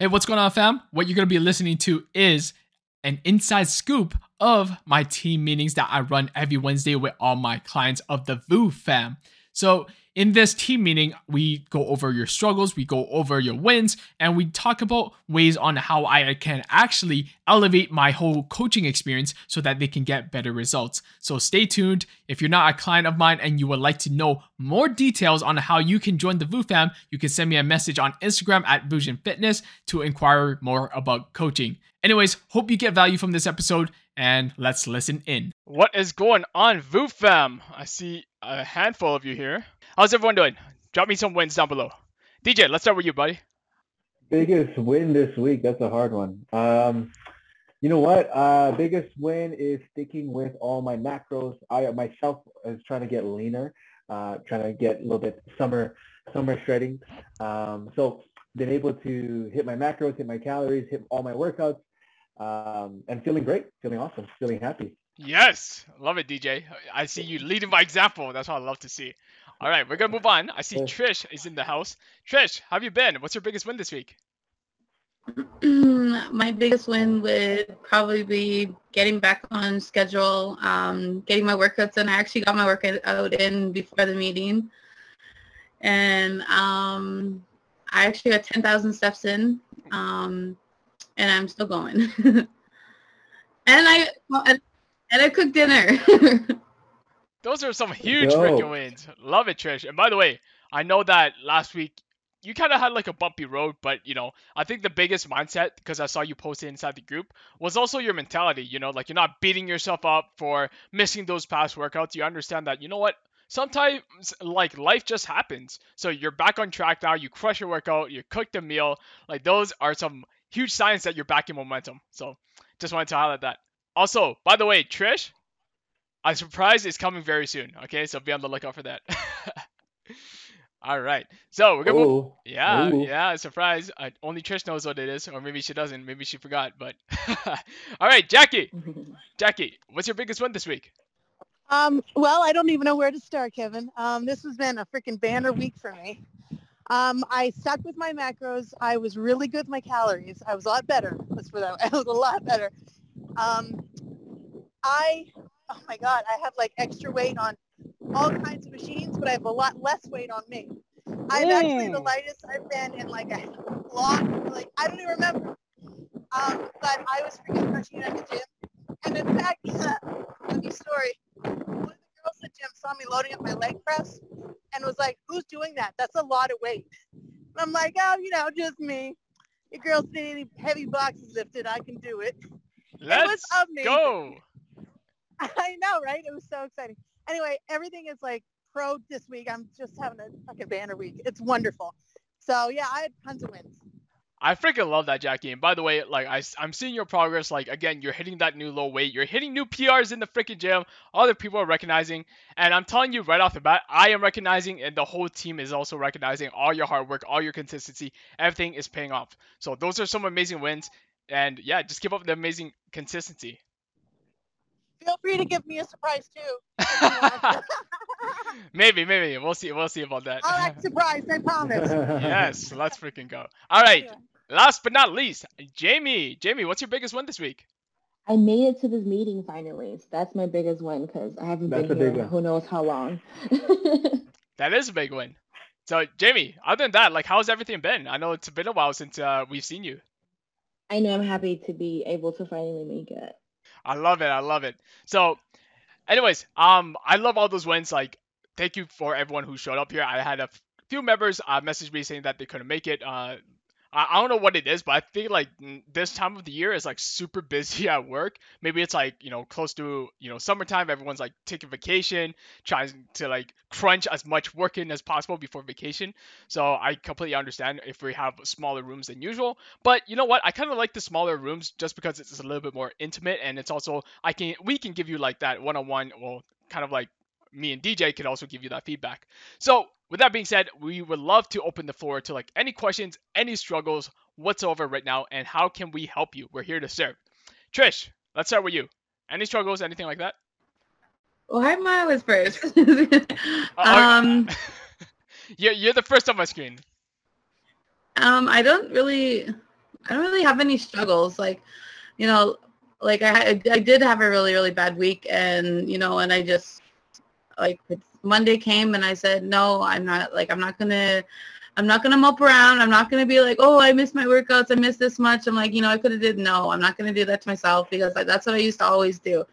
Hey, what's going on, fam? What you're going to be listening to is an inside scoop of my team meetings that I run every Wednesday with all my clients of the VU fam. So, in this team meeting, we go over your struggles, we go over your wins, and we talk about ways on how I can actually elevate my whole coaching experience so that they can get better results. So stay tuned. If you're not a client of mine and you would like to know more details on how you can join the VU fam, you can send me a message on Instagram at Vusion Fitness to inquire more about coaching. Anyways, hope you get value from this episode and let's listen in. What is going on, VU fam? I see a handful of you here. How's everyone doing? Drop me some wins down below. DJ, let's start with you, buddy. Biggest win this week. That's a hard one. Um, you know what? Uh, biggest win is sticking with all my macros. I myself is trying to get leaner, uh, trying to get a little bit summer summer shredding. Um, so been able to hit my macros, hit my calories, hit all my workouts, um, and feeling great, feeling awesome, feeling happy. Yes, love it, DJ. I see you leading by example. That's what I love to see. All right, we're gonna move on. I see Trish is in the house. Trish, how have you been? What's your biggest win this week? my biggest win would probably be getting back on schedule, um, getting my workouts in. I actually got my workout in before the meeting, and um, I actually got 10,000 steps in, um, and I'm still going. and I and I cooked dinner. Those are some huge freaking wins. Love it, Trish. And by the way, I know that last week you kind of had like a bumpy road, but you know, I think the biggest mindset because I saw you post it inside the group was also your mentality. You know, like you're not beating yourself up for missing those past workouts. You understand that you know what. Sometimes like life just happens. So you're back on track now. You crush your workout. You cook the meal. Like those are some huge signs that you're back in momentum. So just wanted to highlight that. Also, by the way, Trish, a surprise is coming very soon. Okay, so be on the lookout for that. All right, so we're gonna. Move. Yeah, Ooh. yeah, surprise. Uh, only Trish knows what it is, or maybe she doesn't. Maybe she forgot. But all right, Jackie. Jackie, what's your biggest win this week? Um, well, I don't even know where to start, Kevin. Um, this has been a freaking banner week for me. Um, I stuck with my macros. I was really good with my calories. I was a lot better. Let's put that. I was a lot better. Um, I oh my God, I have like extra weight on all kinds of machines, but I have a lot less weight on me. I'm actually the lightest I've been in like a long, like I don't even remember. Um, but I was freaking crushing at the gym. And in fact, uh, funny story. One of the girls at the gym saw me loading up my leg press and was like, "Who's doing that? That's a lot of weight." And I'm like, "Oh, you know, just me. Your girls need any heavy boxes lifted. I can do it." Let's go. I know, right? It was so exciting. Anyway, everything is like pro this week. I'm just having a fucking banner week. It's wonderful. So yeah, I had tons of wins. I freaking love that, Jackie. And by the way, like I, I'm seeing your progress. Like again, you're hitting that new low weight. You're hitting new PRs in the freaking gym. Other people are recognizing, and I'm telling you right off the bat, I am recognizing, and the whole team is also recognizing all your hard work, all your consistency. Everything is paying off. So those are some amazing wins. And yeah, just keep up the amazing consistency feel free to give me a surprise too. maybe, maybe we'll see. We'll see about that. I like surprise. I promise. yes, let's freaking go. All right. Yeah. Last but not least, Jamie. Jamie, what's your biggest win this week? I made it to this meeting finally. So that's my biggest win because I haven't that's been here who knows how long. that is a big win. So, Jamie, other than that, like, how's everything been? I know it's been a while since uh, we've seen you. I know I'm happy to be able to finally make it. I love it. I love it. So, anyways, um, I love all those wins. Like, thank you for everyone who showed up here. I had a few members uh, message me saying that they couldn't make it. Uh, I, don't know what it is, but I think like mm, this time of the year is like super busy at work. Maybe it's like you know close to you know summertime. Everyone's like taking vacation, trying to like crunch as much work in as possible before vacation. So I completely understand if we have smaller rooms than usual. But you know what? I kind of like the smaller rooms just because it's a little bit more intimate and it's also I can we can give you like that one-on-one well kind of like me and DJ can also give you that feedback. So with that being said, we would love to open the floor to like any questions, any struggles whatsoever right now, and how can we help you? We're here to serve. Trish, let's start with you. Any struggles, anything like that? Why am I always first? um, you're, you're the first on my screen. Um, I don't really, I don't really have any struggles. Like, you know, like I, I did have a really, really bad week, and you know, and I just like Monday came and I said, no, I'm not like I'm not gonna I'm not gonna mope around. I'm not gonna be like, oh, I missed my workouts. I missed this much. I'm like, you know, I could have did. No, I'm not gonna do that to myself because like, that's what I used to always do.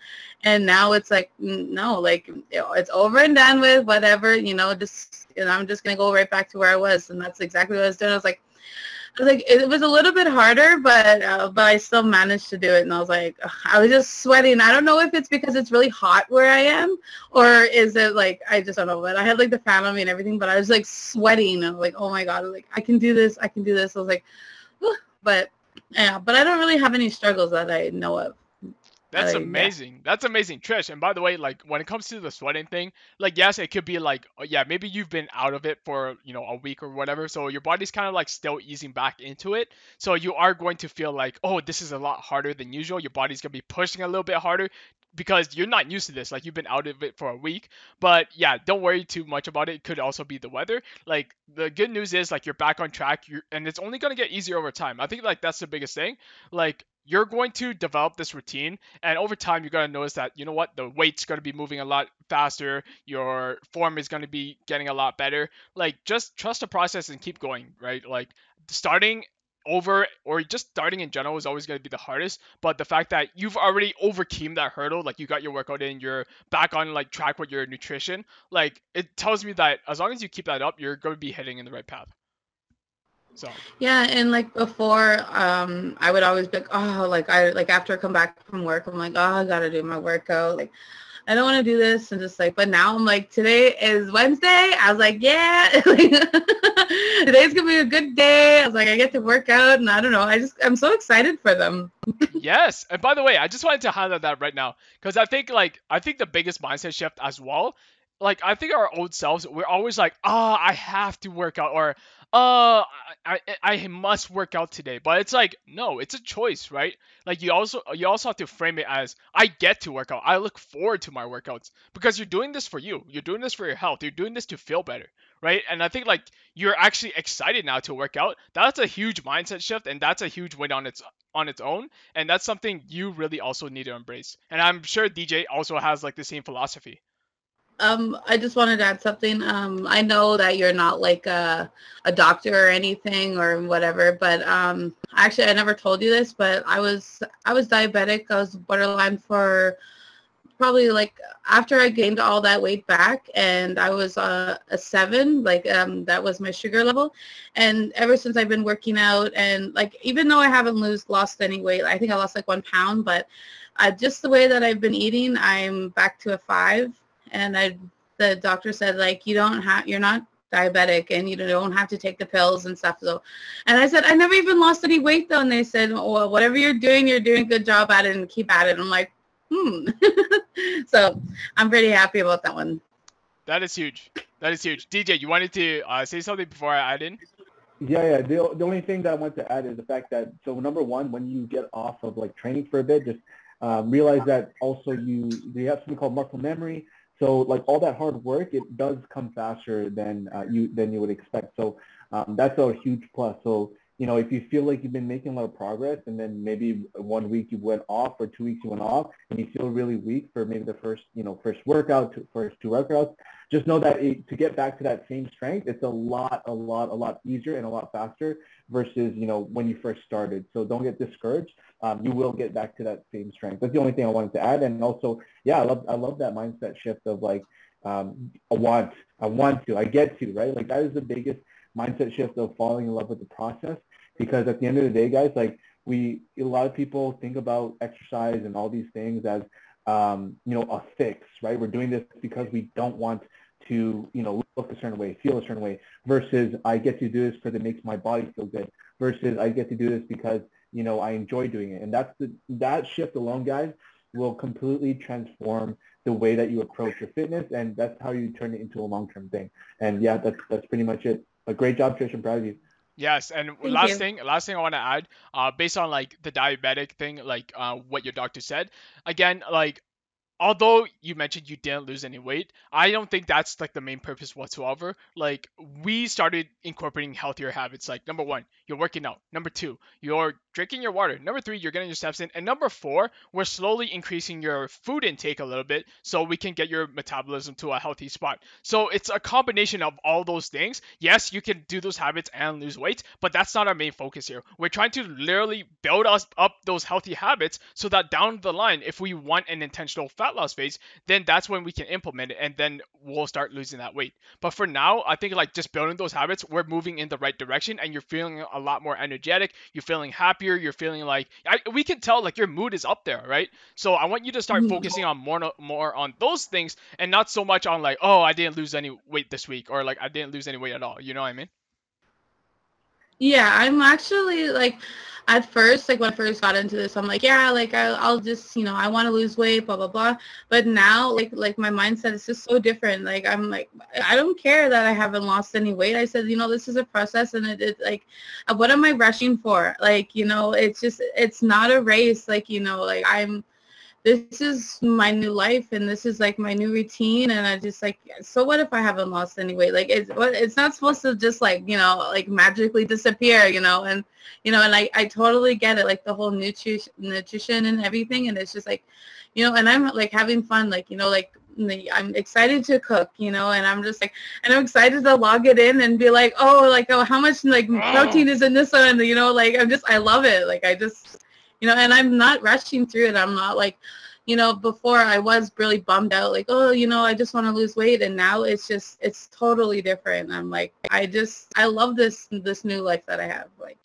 And now it's like, mm, no, like it's over and done with. Whatever, you know, just know, I'm just gonna go right back to where I was, and that's exactly what I was doing. I was like, like it was a little bit harder, but uh, but I still managed to do it. And I was like, ugh, I was just sweating. I don't know if it's because it's really hot where I am, or is it like I just don't know. But I had like the fan on me and everything, but I was like sweating. And I was like, oh my god, like I can do this. I can do this. I was like, but yeah, but I don't really have any struggles that I know of. That's amazing. Yeah. That's amazing, Trish. And by the way, like when it comes to the sweating thing, like yes, it could be like oh, yeah, maybe you've been out of it for you know a week or whatever, so your body's kind of like still easing back into it. So you are going to feel like oh, this is a lot harder than usual. Your body's gonna be pushing a little bit harder because you're not used to this. Like you've been out of it for a week. But yeah, don't worry too much about it. It could also be the weather. Like the good news is like you're back on track. You're, and it's only gonna get easier over time. I think like that's the biggest thing. Like you're going to develop this routine and over time you're going to notice that you know what the weight's going to be moving a lot faster your form is going to be getting a lot better like just trust the process and keep going right like starting over or just starting in general is always going to be the hardest but the fact that you've already overcame that hurdle like you got your workout in you're back on like track with your nutrition like it tells me that as long as you keep that up you're going to be heading in the right path so yeah, and like before, um, I would always be like, oh, like I like after I come back from work, I'm like, oh, I gotta do my workout. Like I don't want to do this, and just like, but now I'm like, today is Wednesday. I was like, yeah, today's gonna be a good day. I was like, I get to work out, and I don't know, I just I'm so excited for them. yes, and by the way, I just wanted to highlight that right now because I think like I think the biggest mindset shift as well like I think our old selves, we're always like, ah, oh, I have to work out, or uh, I, I I must work out today. But it's like, no, it's a choice, right? Like you also you also have to frame it as I get to work out. I look forward to my workouts because you're doing this for you. You're doing this for your health. You're doing this to feel better, right? And I think like you're actually excited now to work out. That's a huge mindset shift, and that's a huge win on its on its own. And that's something you really also need to embrace. And I'm sure DJ also has like the same philosophy. Um, I just wanted to add something. Um, I know that you're not like a, a doctor or anything or whatever, but um, actually I never told you this, but I was I was diabetic. I was borderline for probably like after I gained all that weight back, and I was uh, a seven. Like um, that was my sugar level, and ever since I've been working out, and like even though I haven't lose lost any weight, I think I lost like one pound, but uh, just the way that I've been eating, I'm back to a five and I the doctor said like you don't have you're not diabetic and you don't have to take the pills and stuff. So and I said I never even lost any weight though. And they said well whatever you're doing you're doing a good job at it and keep at it. I'm like hmm. So I'm pretty happy about that one. That is huge. That is huge. DJ you wanted to uh, say something before I add in? Yeah, yeah. The, the only thing that I want to add is the fact that so number one, when you get off of like training for a bit, just um, realize that also you you have something called muscle memory. So like all that hard work, it does come faster than uh, you than you would expect. So um, that's a huge plus. So you know, if you feel like you've been making a lot of progress and then maybe one week you went off or two weeks you went off and you feel really weak for maybe the first, you know, first workout, first two workouts, just know that it, to get back to that same strength, it's a lot, a lot, a lot easier and a lot faster versus, you know, when you first started. So don't get discouraged. Um, you will get back to that same strength. That's the only thing I wanted to add. And also, yeah, I love, I love that mindset shift of like, um, I want, I want to, I get to, right? Like that is the biggest mindset shift of falling in love with the process because at the end of the day, guys, like we a lot of people think about exercise and all these things as um, you know a fix, right? We're doing this because we don't want to you know look a certain way, feel a certain way, versus I get to do this because it makes my body feel good, versus I get to do this because you know I enjoy doing it, and that's the that shift alone, guys, will completely transform the way that you approach your fitness, and that's how you turn it into a long-term thing. And yeah, that's that's pretty much it. A great job, Trish. I'm proud of you. Yes, and Thank last you. thing, last thing I want to add, uh, based on like the diabetic thing, like uh, what your doctor said. Again, like although you mentioned you didn't lose any weight, I don't think that's like the main purpose whatsoever. Like we started incorporating healthier habits. Like number one, you're working out. Number two, you're drinking your water. Number three, you're getting your steps in. And number four, we're slowly increasing your food intake a little bit so we can get your metabolism to a healthy spot. So it's a combination of all those things. Yes, you can do those habits and lose weight, but that's not our main focus here. We're trying to literally build us up those healthy habits so that down the line, if we want an intentional fat fat loss phase, then that's when we can implement it and then we'll start losing that weight. But for now, I think like just building those habits, we're moving in the right direction and you're feeling a lot more energetic. You're feeling happier. You're feeling like I, we can tell like your mood is up there, right? So I want you to start mm-hmm. focusing on more more on those things and not so much on like, oh, I didn't lose any weight this week or like I didn't lose any weight at all. You know what I mean? Yeah, I'm actually like at first, like when I first got into this, I'm like, yeah, like I'll, I'll just, you know, I want to lose weight, blah blah blah. But now, like, like my mindset is just so different. Like I'm like, I don't care that I haven't lost any weight. I said, you know, this is a process, and it, it like, what am I rushing for? Like, you know, it's just, it's not a race. Like, you know, like I'm this is my new life and this is like my new routine and I just like so what if I haven't lost any weight? Like it's what it's not supposed to just like you know like magically disappear you know and you know and I, I totally get it like the whole nutrition nutrition and everything and it's just like you know and I'm like having fun like you know like I'm excited to cook, you know, and I'm just like, and I'm excited to log it in and be like, oh, like, oh, how much like mm. protein is in this one, you know, like I'm just, I love it, like I just, you know, and I'm not rushing through it. I'm not like, you know, before I was really bummed out, like, oh, you know, I just want to lose weight, and now it's just, it's totally different. I'm like, I just, I love this, this new life that I have, like.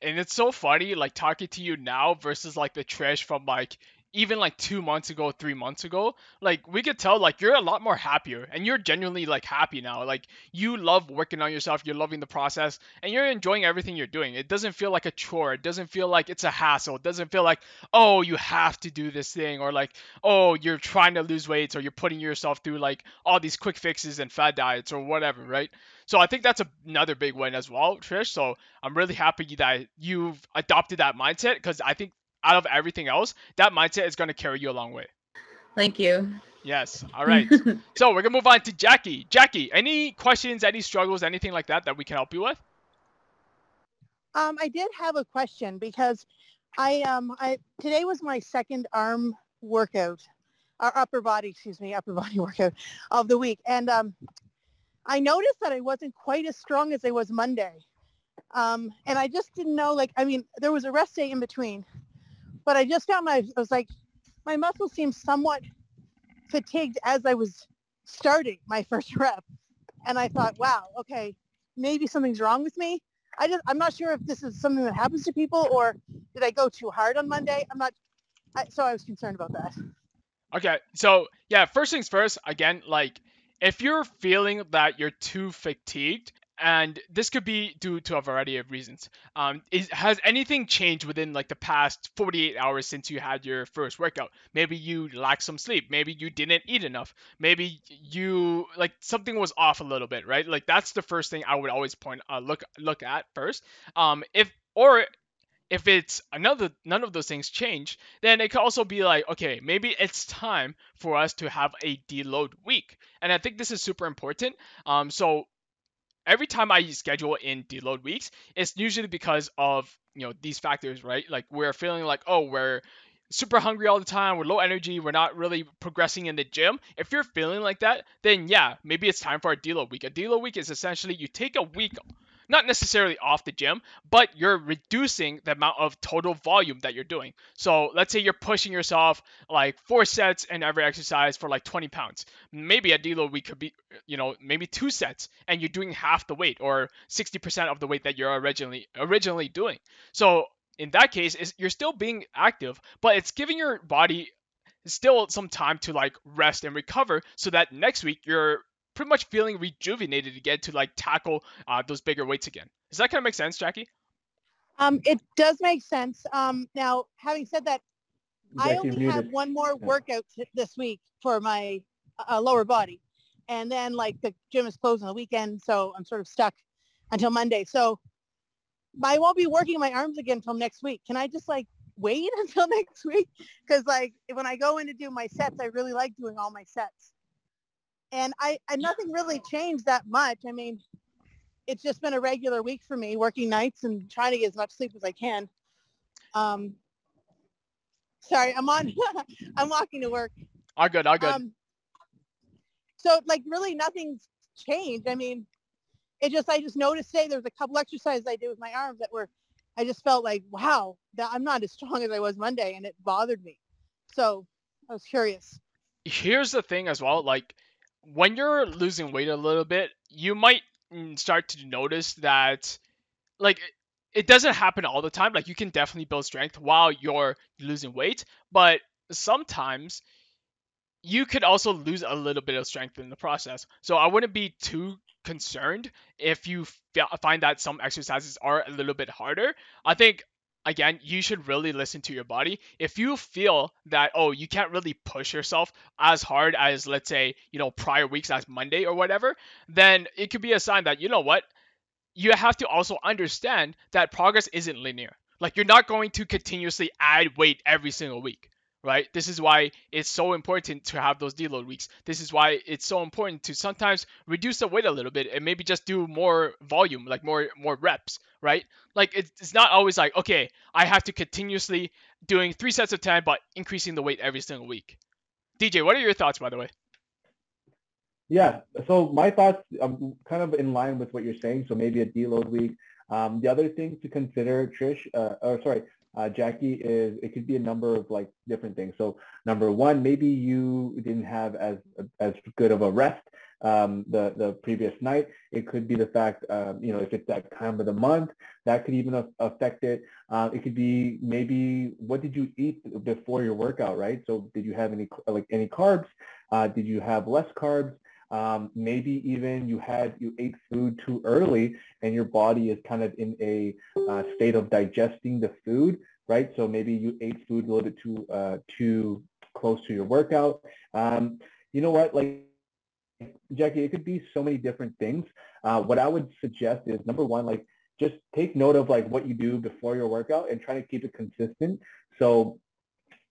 And it's so funny, like talking to you now versus like the Trish from like even like two months ago, three months ago, like we could tell like you're a lot more happier and you're genuinely like happy now. Like you love working on yourself, you're loving the process, and you're enjoying everything you're doing. It doesn't feel like a chore. It doesn't feel like it's a hassle. It doesn't feel like, oh, you have to do this thing, or like, oh, you're trying to lose weight, or you're putting yourself through like all these quick fixes and fad diets or whatever, right? So I think that's another big win as well, Trish. So I'm really happy that you've adopted that mindset because I think out of everything else, that mindset is going to carry you a long way. Thank you. Yes. All right. so we're gonna move on to Jackie. Jackie, any questions, any struggles, anything like that that we can help you with? Um, I did have a question because I um I today was my second arm workout, or upper body, excuse me, upper body workout of the week, and um, I noticed that I wasn't quite as strong as I was Monday, um, and I just didn't know. Like, I mean, there was a rest day in between, but I just found my, I was like, my muscles seemed somewhat fatigued as I was starting my first rep. And I thought, wow, okay, maybe something's wrong with me. I just, I'm not sure if this is something that happens to people or did I go too hard on Monday? I'm not, I, so I was concerned about that. Okay. So yeah, first things first, again, like if you're feeling that you're too fatigued, and this could be due to a variety of reasons. Um, is, has anything changed within like the past 48 hours since you had your first workout? Maybe you lacked some sleep. Maybe you didn't eat enough. Maybe you like something was off a little bit, right? Like that's the first thing I would always point uh, look look at first. Um, if or if it's another none of those things change, then it could also be like, okay, maybe it's time for us to have a deload week. And I think this is super important. Um, so every time I schedule in deload weeks, it's usually because of you know these factors, right? Like we're feeling like oh we're super hungry all the time, we're low energy, we're not really progressing in the gym. If you're feeling like that, then yeah, maybe it's time for a deload week. A deload week is essentially you take a week not necessarily off the gym, but you're reducing the amount of total volume that you're doing. So let's say you're pushing yourself like four sets in every exercise for like 20 pounds. Maybe a deload week could be, you know, maybe two sets, and you're doing half the weight or 60% of the weight that you're originally originally doing. So in that case, is you're still being active, but it's giving your body still some time to like rest and recover so that next week you're pretty much feeling rejuvenated again to like tackle uh, those bigger weights again. Does that kind of make sense, Jackie? Um, it does make sense. Um, now, having said that, Jackie I only muted. have one more workout t- this week for my uh, lower body, and then like the gym is closed on the weekend, so I'm sort of stuck until Monday. So I won't be working my arms again until next week. Can I just like wait until next week? Because like when I go in to do my sets, I really like doing all my sets. And I, I nothing really changed that much. I mean, it's just been a regular week for me, working nights and trying to get as much sleep as I can. Um, sorry, I'm on. I'm walking to work. All good. All good. Um, so like really nothing's changed. I mean, it just I just noticed today there's a couple exercises I did with my arms that were I just felt like wow that I'm not as strong as I was Monday and it bothered me. So I was curious. Here's the thing as well, like when you're losing weight a little bit, you might mm, start to notice that like it doesn't happen all the time. Like you can definitely build strength while you're losing weight, but sometimes you could also lose a little bit of strength in the process. So I wouldn't be too concerned if you find that some exercises are a little bit harder. I think again, you should really listen to your body. If you feel that oh, you can't really push yourself as hard as let's say, you know, prior weeks as Monday or whatever, then it could be a sign that you know what? You have to also understand that progress isn't linear. Like you're not going to continuously add weight every single week right? This is why it's so important to have those deload weeks. This is why it's so important to sometimes reduce the weight a little bit and maybe just do more volume, like more more reps, right? Like it's not always like okay, I have to continuously doing three sets of ten, but increasing the weight every single week. DJ, what are your thoughts, by the way? Yeah, so my thoughts, I'm kind of in line with what you're saying. So maybe a deload week. Um, the other thing to consider, Trish, uh, or sorry, uh, Jackie, is it could be a number of like different things. So number one, maybe you didn't have as as good of a rest um, the the previous night. It could be the fact, um, you know, if it's that time of the month, that could even affect it. Uh, it could be maybe what did you eat before your workout, right? So did you have any like any carbs? Uh, did you have less carbs? Um, maybe even you had you ate food too early and your body is kind of in a uh, state of digesting the food, right? So maybe you ate food a little bit too uh, too close to your workout. Um, you know what? Like Jackie, it could be so many different things. Uh, what I would suggest is number one, like just take note of like what you do before your workout and try to keep it consistent. So,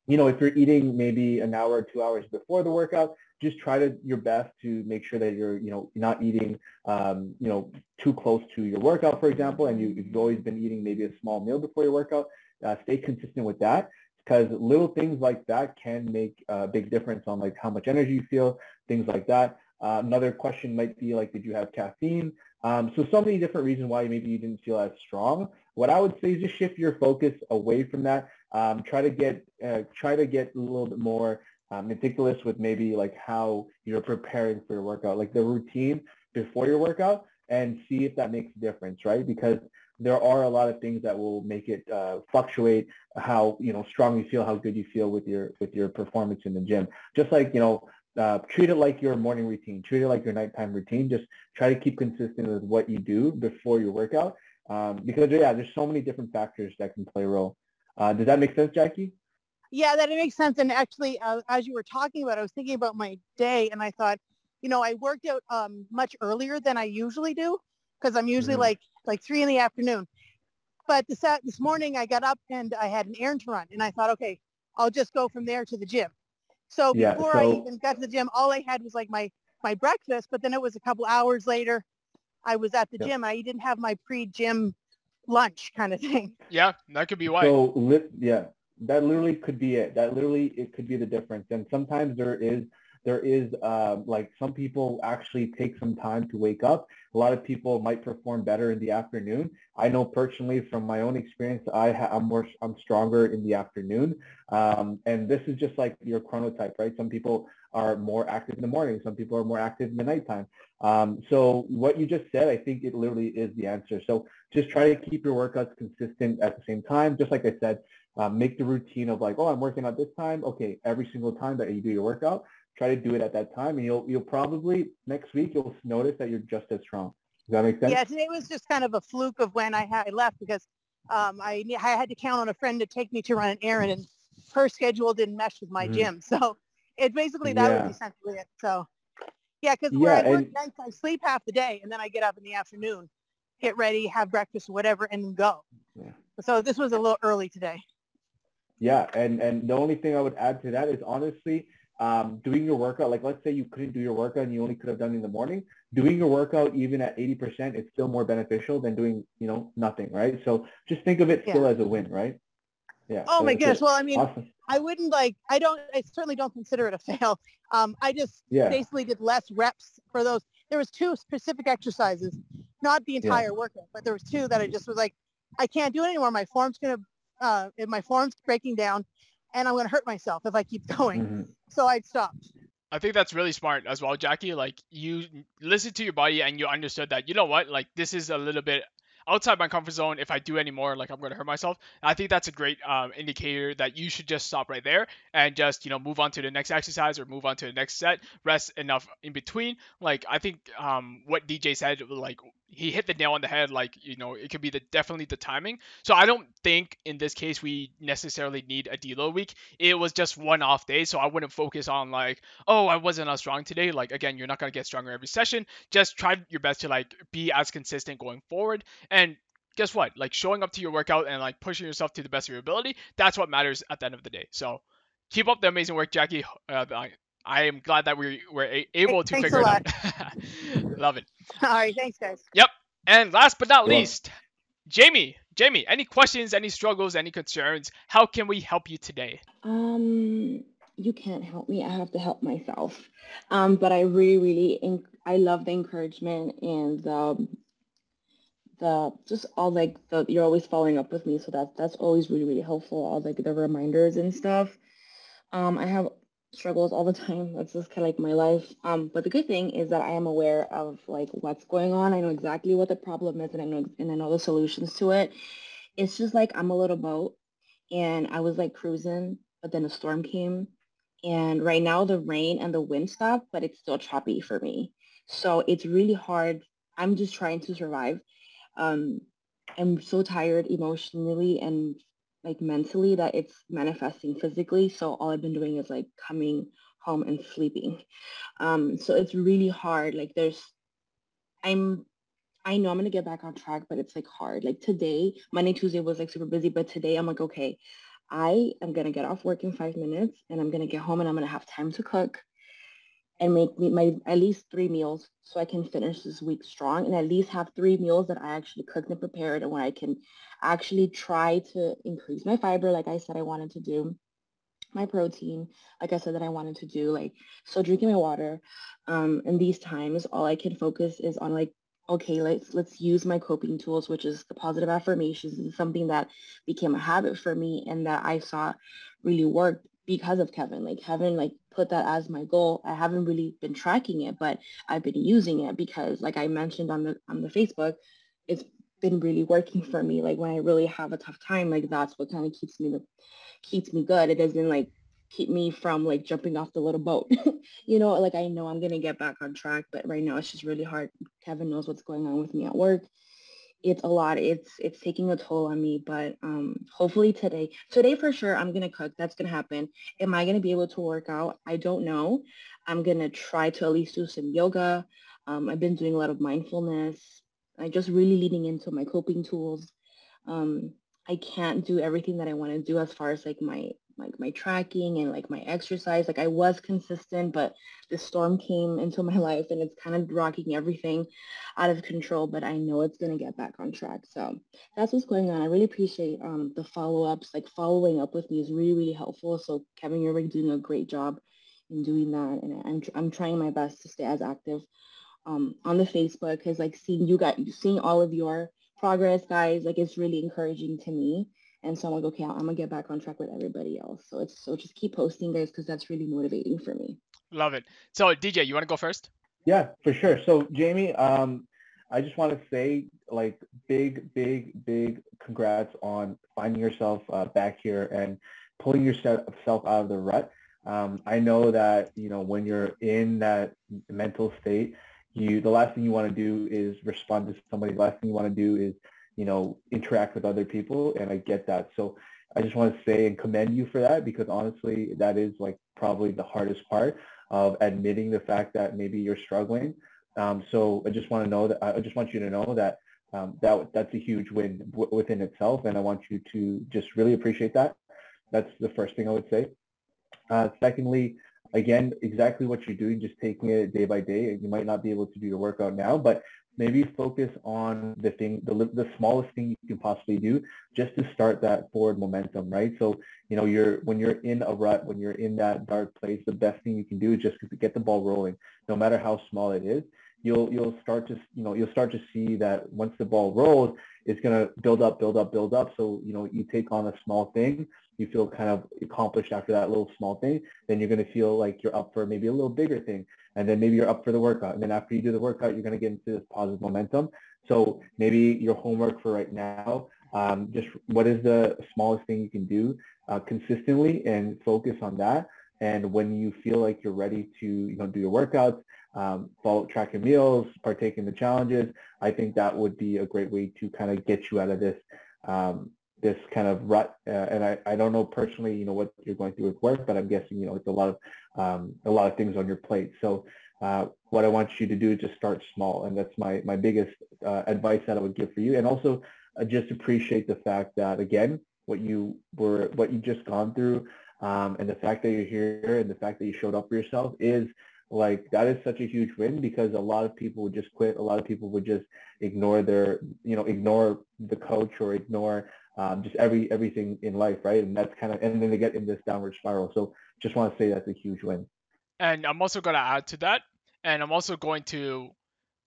you know, if you're eating maybe an hour or two hours before the workout, just try to your best to make sure that you're, you know, not eating, um, you know, too close to your workout, for example, and you, have always been eating maybe a small meal before your workout. Uh, stay consistent with that because little things like that can make a big difference on like how much energy you feel, things like that. Uh, another question might be like, did you have caffeine? Um, so so many different reasons why maybe you didn't feel as strong. What I would say is just shift your focus away from that. Um, try to get uh, try to get a little bit more um, meticulous with maybe like how you're preparing for your workout, like the routine before your workout, and see if that makes a difference, right? Because there are a lot of things that will make it uh, fluctuate how you know strong you feel, how good you feel with your with your performance in the gym. Just like you know, uh, treat it like your morning routine, treat it like your nighttime routine. Just try to keep consistent with what you do before your workout, um, because yeah, there's so many different factors that can play a role. Uh, does that make sense, Jackie? Yeah, that makes sense. And actually, uh, as you were talking about, I was thinking about my day, and I thought, you know, I worked out um, much earlier than I usually do because I'm usually mm-hmm. like like three in the afternoon. But this this morning, I got up and I had an errand to run, and I thought, okay, I'll just go from there to the gym. So yeah, before so, I even got to the gym, all I had was like my my breakfast. But then it was a couple hours later, I was at the gym. I didn't have my pre-gym lunch kind of thing. Yeah, that could be why. So yeah, that literally could be it. That literally it could be the difference. And sometimes there is there is uh, like some people actually take some time to wake up. A lot of people might perform better in the afternoon. I know personally from my own experience, I ha- I'm more I'm stronger in the afternoon, um, and this is just like your chronotype, right? Some people are more active in the morning. Some people are more active in the nighttime. Um, so what you just said, I think it literally is the answer. So just try to keep your workouts consistent at the same time. Just like I said, um, make the routine of like, oh, I'm working out this time. Okay, every single time that you do your workout, try to do it at that time, and you'll you'll probably next week you'll notice that you're just as strong. Does that make sense? Yeah, today was just kind of a fluke of when I had I left because um, I I had to count on a friend to take me to run an errand, and her schedule didn't mesh with my mm-hmm. gym, so it basically that yeah. be essentially it. So yeah, because yeah, where I work nights, I sleep half the day, and then I get up in the afternoon, get ready, have breakfast, whatever, and go. Yeah. So this was a little early today. Yeah, and and the only thing I would add to that is honestly, um, doing your workout, like let's say you couldn't do your workout and you only could have done it in the morning, doing your workout even at 80% is still more beneficial than doing, you know, nothing, right? So just think of it yeah. still as a win, right? Yeah. Oh so my goodness. It. Well, I mean, awesome. I wouldn't like, I don't, I certainly don't consider it a fail. Um, I just yeah. basically did less reps for those. There was two specific exercises, not the entire yeah. workout, but there was two that I just was like, I can't do it anymore. My form's going to, uh, my form's breaking down and I'm going to hurt myself if I keep going. Mm-hmm. So I stopped. I think that's really smart as well, Jackie. Like you listen to your body and you understood that, you know what, like this is a little bit outside my comfort zone. If I do any more, like I'm going to hurt myself. I think that's a great um, indicator that you should just stop right there and just you know move on to the next exercise or move on to the next set. Rest enough in between. Like I think um, what DJ said, like he hit the nail on the head. Like you know, it could be the definitely the timing. So I don't think in this case we necessarily need a deload week. It was just one off day, so I wouldn't focus on like, oh, I wasn't as strong today. Like again, you're not gonna get stronger every session. Just try your best to like be as consistent going forward. And guess what? Like showing up to your workout and like pushing yourself to the best of your ability. That's what matters at the end of the day. So keep up the amazing work, Jackie. Uh, I am glad that we were able to thanks figure it out. Love it. All right, thanks, guys. Yep. And last but not least, Jamie. Jamie, any questions, any struggles, any concerns? How can we help you today? Um, you can't help me. I have to help myself. Um, but I really, really, inc- I love the encouragement and the, the just all like the you're always following up with me, so that that's always really, really helpful. All like the reminders and stuff. Um, I have struggles all the time. That's just kind of like my life. Um, but the good thing is that I am aware of like what's going on. I know exactly what the problem is and I know and I know the solutions to it. It's just like I'm a little boat and I was like cruising, but then a storm came. And right now the rain and the wind stopped, but it's still choppy for me. So it's really hard. I'm just trying to survive. Um, I'm so tired emotionally and like mentally that it's manifesting physically. So all I've been doing is like coming home and sleeping. Um, so it's really hard. Like there's, I'm, I know I'm gonna get back on track, but it's like hard. Like today, Monday, Tuesday was like super busy, but today I'm like, okay, I am gonna get off work in five minutes and I'm gonna get home and I'm gonna have time to cook and make me my at least three meals so I can finish this week strong and at least have three meals that I actually cooked and prepared and where I can actually try to increase my fiber like I said I wanted to do my protein like I said that I wanted to do like so drinking my water um in these times all I can focus is on like okay let's let's use my coping tools which is the positive affirmations and something that became a habit for me and that I saw really worked because of Kevin. Like Kevin like put that as my goal. I haven't really been tracking it, but I've been using it because like I mentioned on the on the Facebook, it's been really working for me. Like when I really have a tough time, like that's what kind of keeps me the keeps me good. It doesn't like keep me from like jumping off the little boat. you know, like I know I'm gonna get back on track, but right now it's just really hard. Kevin knows what's going on with me at work it's a lot. It's it's taking a toll on me, but um, hopefully today, today for sure, I'm gonna cook. That's gonna happen. Am I gonna be able to work out? I don't know. I'm gonna try to at least do some yoga. Um, I've been doing a lot of mindfulness. I just really leaning into my coping tools. Um, I can't do everything that I want to do as far as like my like my tracking and like my exercise. Like I was consistent, but the storm came into my life and it's kind of rocking everything out of control, but I know it's going to get back on track. So that's what's going on. I really appreciate um, the follow-ups, like following up with me is really, really helpful. So Kevin, you're really doing a great job in doing that. And I'm, I'm trying my best to stay as active um, on the Facebook because like seeing you guys, seeing all of your progress, guys, like it's really encouraging to me. And so I'm like, okay, I'm gonna get back on track with everybody else. So it's so just keep posting, guys, because that's really motivating for me. Love it. So DJ, you want to go first? Yeah, for sure. So Jamie, um, I just want to say like big, big, big congrats on finding yourself uh, back here and pulling yourself out of the rut. Um, I know that you know when you're in that mental state, you the last thing you want to do is respond to somebody. The last thing you want to do is you know interact with other people, and I get that. So I just want to say and commend you for that because honestly, that is like probably the hardest part of admitting the fact that maybe you're struggling. Um, so I just want to know that I just want you to know that um, that that's a huge win w- within itself, and I want you to just really appreciate that. That's the first thing I would say. Uh, secondly, again, exactly what you're doing, just taking it day by day. You might not be able to do your workout now, but maybe focus on the thing, the, the smallest thing you can possibly do just to start that forward momentum, right? So, you know, you're, when you're in a rut, when you're in that dark place, the best thing you can do is just get the ball rolling, no matter how small it is you'll you'll start to you know you'll start to see that once the ball rolls, it's gonna build up, build up, build up. So you know you take on a small thing, you feel kind of accomplished after that little small thing. Then you're gonna feel like you're up for maybe a little bigger thing, and then maybe you're up for the workout. And then after you do the workout, you're gonna get into this positive momentum. So maybe your homework for right now, um, just what is the smallest thing you can do uh, consistently and focus on that. And when you feel like you're ready to, you know, do your workouts, um, follow track your meals, partake in the challenges, I think that would be a great way to kind of get you out of this um, this kind of rut. Uh, and I, I don't know personally, you know, what you're going through with work, but I'm guessing, you know, it's a lot of um, a lot of things on your plate. So uh, what I want you to do is just start small, and that's my my biggest uh, advice that I would give for you. And also uh, just appreciate the fact that again, what you were what you just gone through, um, and the fact that you're here, and the fact that you showed up for yourself is like that is such a huge win because a lot of people would just quit. A lot of people would just ignore their, you know, ignore the coach or ignore um, just every everything in life, right? And that's kind of, and then they get in this downward spiral. So just want to say that's a huge win. And I'm also going to add to that, and I'm also going to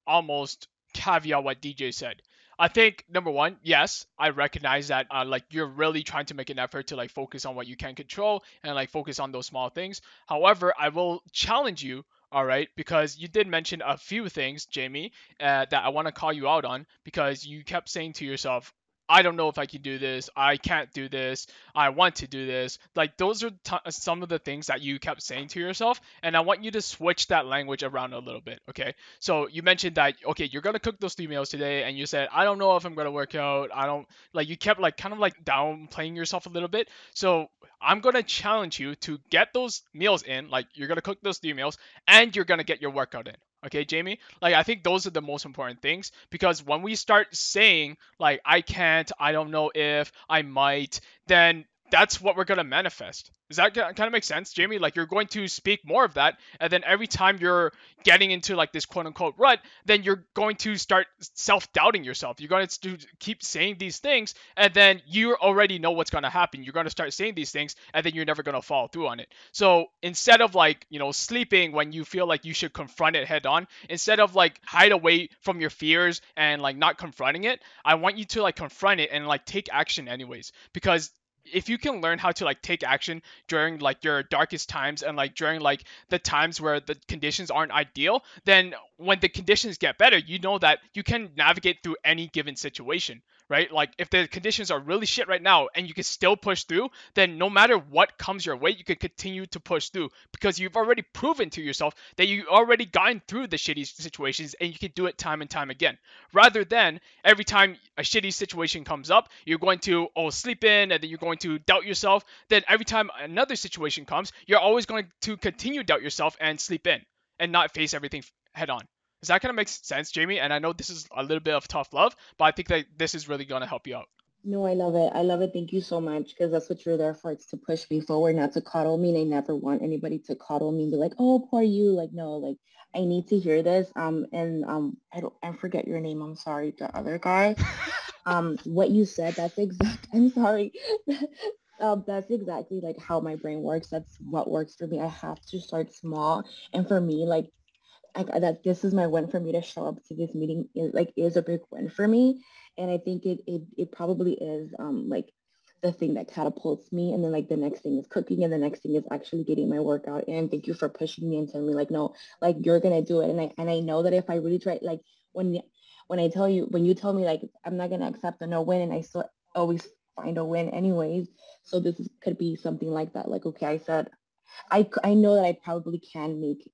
almost caveat what DJ said. I think number one, yes, I recognize that uh, like you're really trying to make an effort to like focus on what you can control and like focus on those small things. However, I will challenge you all right because you did mention a few things jamie uh, that i want to call you out on because you kept saying to yourself I don't know if I can do this. I can't do this. I want to do this. Like those are t- some of the things that you kept saying to yourself, and I want you to switch that language around a little bit. Okay. So you mentioned that okay, you're gonna cook those three meals today, and you said I don't know if I'm gonna work out. I don't like you kept like kind of like downplaying yourself a little bit. So I'm gonna challenge you to get those meals in. Like you're gonna cook those three meals, and you're gonna get your workout in. Okay, Jamie? Like I think those are the most important things because when we start saying like I can't, I don't know if, I might, then that's what we're going to manifest. Does that kind of make sense, Jamie? Like you're going to speak more of that, and then every time you're getting into like this quote unquote rut, then you're going to start self doubting yourself. You're going to keep saying these things, and then you already know what's going to happen. You're going to start saying these things, and then you're never going to follow through on it. So instead of like you know sleeping when you feel like you should confront it head on, instead of like hide away from your fears and like not confronting it, I want you to like confront it and like take action anyways, because if you can learn how to like take action during like your darkest times and like during like the times where the conditions aren't ideal then when the conditions get better you know that you can navigate through any given situation right? Like if the conditions are really shit right now and you can still push through, then no matter what comes your way, you can continue to push through because you've already proven to yourself that you already gotten through the shitty situations and you can do it time and time again. Rather than every time a shitty situation comes up, you're going to oh sleep in and then you're going to doubt yourself. Then every time another situation comes, you're always going to continue doubt yourself and sleep in and not face everything head on. Does that kind of make sense, Jamie? And I know this is a little bit of tough love, but I think that this is really going to help you out. No, I love it. I love it. Thank you so much because that's what you're there for. It's to push me forward, not to coddle me. And I never want anybody to coddle me and be like, oh, poor you. Like, no, like I need to hear this. Um, and um, I don't, I forget your name. I'm sorry. The other guy. um, what you said, that's exact. I'm sorry. Um, that's exactly like how my brain works. That's what works for me. I have to start small. And for me, like I, that this is my win for me to show up to this meeting is like is a big win for me. And I think it it, it probably is um like the thing that catapults me. And then like the next thing is cooking and the next thing is actually getting my workout. And thank you for pushing me and telling me like, no, like you're gonna do it. And I and I know that if I really try like when when I tell you when you tell me like I'm not gonna accept a no win and I still always find a win anyways. So this could be something like that. Like, okay, I said, I, I know that I probably can make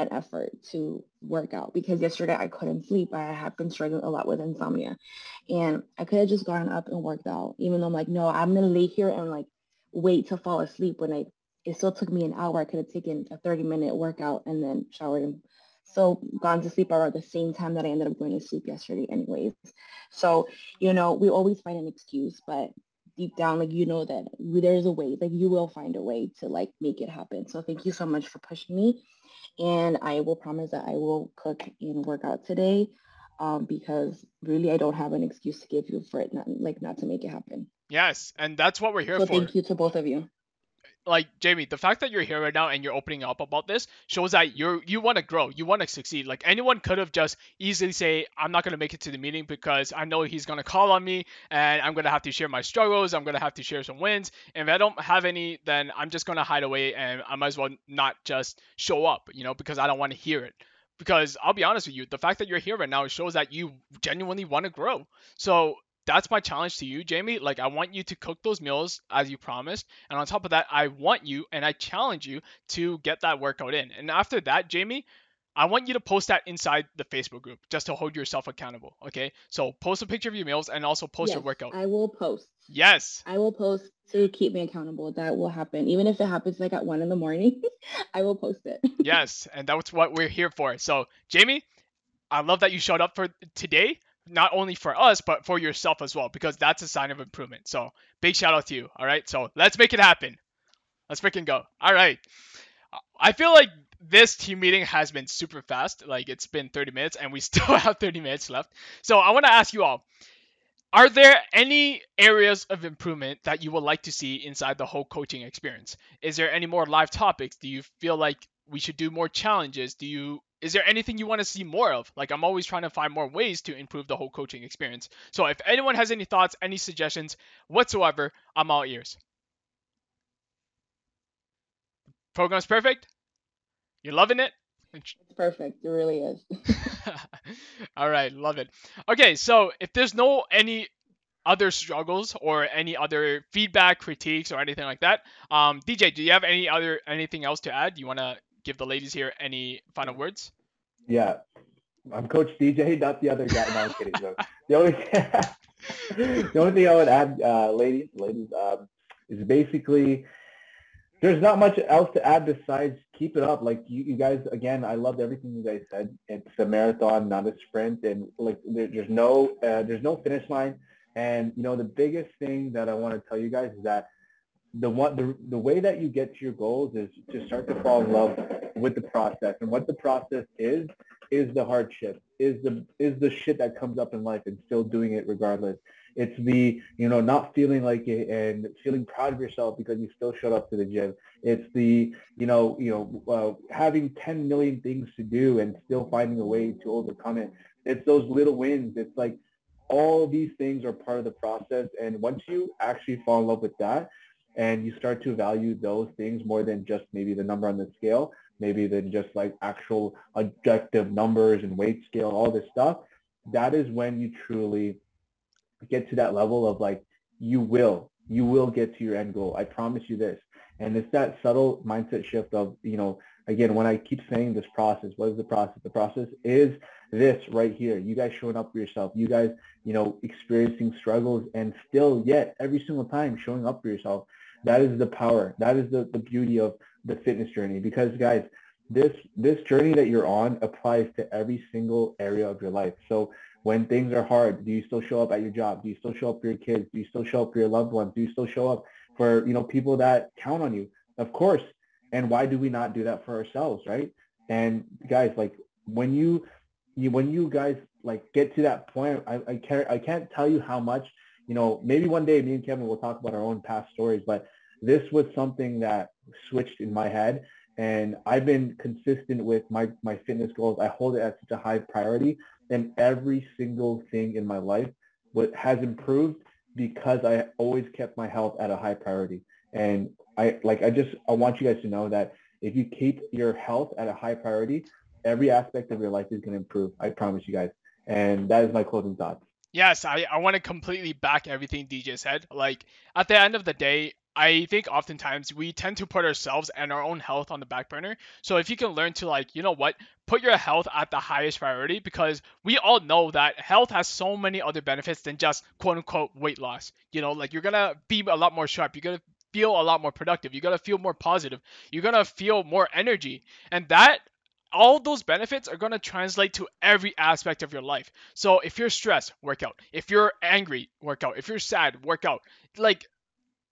an effort to work out because yesterday I couldn't sleep. I have been struggling a lot with insomnia and I could have just gotten up and worked out even though I'm like, no, I'm going to lay here and like wait to fall asleep when I, it still took me an hour. I could have taken a 30 minute workout and then showered and so gone to sleep around the same time that I ended up going to sleep yesterday anyways. So, you know, we always find an excuse, but deep down, like, you know that there's a way, like you will find a way to like make it happen. So thank you so much for pushing me. And I will promise that I will cook and work out today um, because really I don't have an excuse to give you for it not like not to make it happen. Yes, and that's what we're here so for. Thank you to both of you like Jamie, the fact that you're here right now and you're opening up about this shows that you're you want to grow, you want to succeed. Like anyone could have just easily say, I'm not gonna make it to the meeting because I know he's gonna call on me and I'm gonna have to share my struggles. I'm gonna have to share some wins. And if I don't have any, then I'm just gonna hide away and I might as well not just show up, you know, because I don't want to hear it. Because I'll be honest with you, the fact that you're here right now shows that you genuinely want to grow. So that's my challenge to you, Jamie. Like, I want you to cook those meals as you promised. And on top of that, I want you and I challenge you to get that workout in. And after that, Jamie, I want you to post that inside the Facebook group just to hold yourself accountable. Okay. So post a picture of your meals and also post yes, your workout. I will post. Yes. I will post to keep me accountable. That will happen. Even if it happens like at one in the morning, I will post it. yes. And that's what we're here for. So, Jamie, I love that you showed up for today not only for us, but for yourself as well, because that's a sign of improvement. So big shout out to you. All right. So let's make it happen. Let's freaking go. All right. I feel like this team meeting has been super fast. Like it's been 30 minutes and we still have 30 minutes left. So I want to ask you all are there any areas of improvement that you would like to see inside the whole coaching experience? Is there any more live topics? Do you feel like we should do more challenges? Do you is there anything you want to see more of? Like I'm always trying to find more ways to improve the whole coaching experience. So if anyone has any thoughts, any suggestions whatsoever, I'm all ears. Program's perfect? You're loving it? It's perfect. It really is. all right, love it. Okay, so if there's no any other struggles or any other feedback, critiques, or anything like that, um, DJ, do you have any other anything else to add? You want to give the ladies here any final words? Yeah, I'm Coach DJ, not the other guy. No, I'm kidding. No. The only the only thing I would add, uh, ladies, ladies, um, is basically there's not much else to add besides keep it up. Like you, you guys, again, I loved everything you guys said. It's a marathon, not a sprint, and like there, there's no uh, there's no finish line. And you know the biggest thing that I want to tell you guys is that the one the, the way that you get to your goals is to start to fall in love with the process. And what the process is is the hardship is the is the shit that comes up in life and still doing it regardless. It's the you know not feeling like it and feeling proud of yourself because you still showed up to the gym. It's the you know you know uh, having 10 million things to do and still finding a way to overcome it. It's those little wins. It's like all these things are part of the process. And once you actually fall in love with that and you start to value those things more than just maybe the number on the scale, maybe than just like actual objective numbers and weight scale, all this stuff, that is when you truly get to that level of like, you will, you will get to your end goal. I promise you this. And it's that subtle mindset shift of, you know, again, when I keep saying this process, what is the process? The process is this right here. You guys showing up for yourself. You guys, you know, experiencing struggles and still yet every single time showing up for yourself that is the power. That is the, the beauty of the fitness journey. Because guys, this this journey that you're on applies to every single area of your life. So when things are hard, do you still show up at your job? Do you still show up for your kids? Do you still show up for your loved ones? Do you still show up for you know people that count on you? Of course. And why do we not do that for ourselves, right? And guys, like when you, you when you guys like get to that point, I, I can't I can't tell you how much you know, maybe one day me and Kevin will talk about our own past stories, but this was something that switched in my head and I've been consistent with my, my fitness goals. I hold it as such a high priority and every single thing in my life what has improved because I always kept my health at a high priority. And I like I just I want you guys to know that if you keep your health at a high priority, every aspect of your life is going to improve. I promise you guys. And that is my closing thoughts. Yes, I, I want to completely back everything DJ said. Like at the end of the day, I think oftentimes we tend to put ourselves and our own health on the back burner. So if you can learn to like, you know what, put your health at the highest priority because we all know that health has so many other benefits than just quote unquote weight loss. You know, like you're gonna be a lot more sharp. You're gonna feel a lot more productive. You're gonna feel more positive. You're gonna feel more energy. And that all those benefits are going to translate to every aspect of your life. So if you're stressed, work out. If you're angry, work out. If you're sad, work out. Like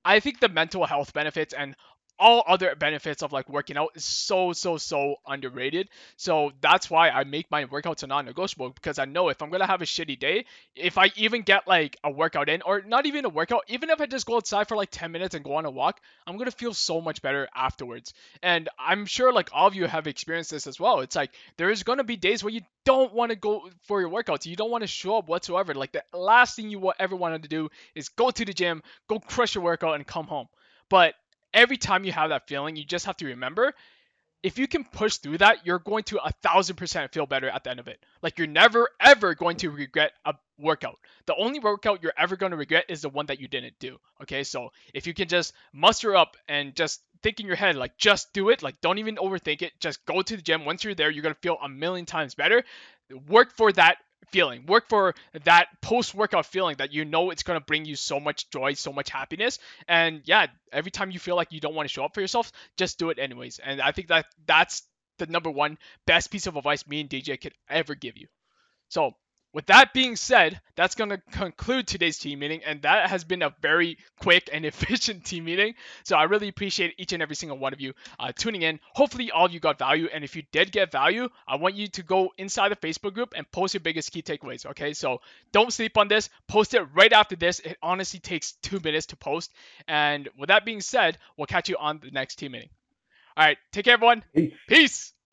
I think the mental health benefits and all other benefits of like working out is so so so underrated. So that's why i make my workouts a non-negotiable because i know if i'm gonna have a shitty day if i even get like a workout in or not even a workout even if i just go outside for like 10 minutes and go on a walk i'm gonna feel so much better afterwards. And i'm sure like all of you have experienced this as well. It's like there's gonna be days where you don't want to go for your workouts. You don't want to show up whatsoever. Like the last thing you ever wanted to do is go to the gym go crush your workout and come home. But every time you have that feeling, you just have to remember if you can push through that, you're going to a thousand percent feel better at the end of it. Like you're never ever going to regret a workout. The only workout you're ever going to regret is the one that you didn't do. Okay, so if you can just muster up and just think in your head, like just do it, like don't even overthink it, just go to the gym. Once you're there, you're gonna feel a million times better. Work for that feeling. Work for that post workout feeling that you know it's going to bring you so much joy, so much happiness. And yeah, every time you feel like you don't want to show up for yourself, just do it anyways. And I think that that's the number one best piece of advice me and DJ could ever give you. So with that being said, that's going to conclude today's team meeting, and that has been a very quick and efficient team meeting. So I really appreciate each and every single one of you uh, tuning in. Hopefully, all of you got value, and if you did get value, I want you to go inside the Facebook group and post your biggest key takeaways. Okay, so don't sleep on this. Post it right after this. It honestly takes two minutes to post. And with that being said, we'll catch you on the next team meeting. All right, take care, everyone. Peace. Peace.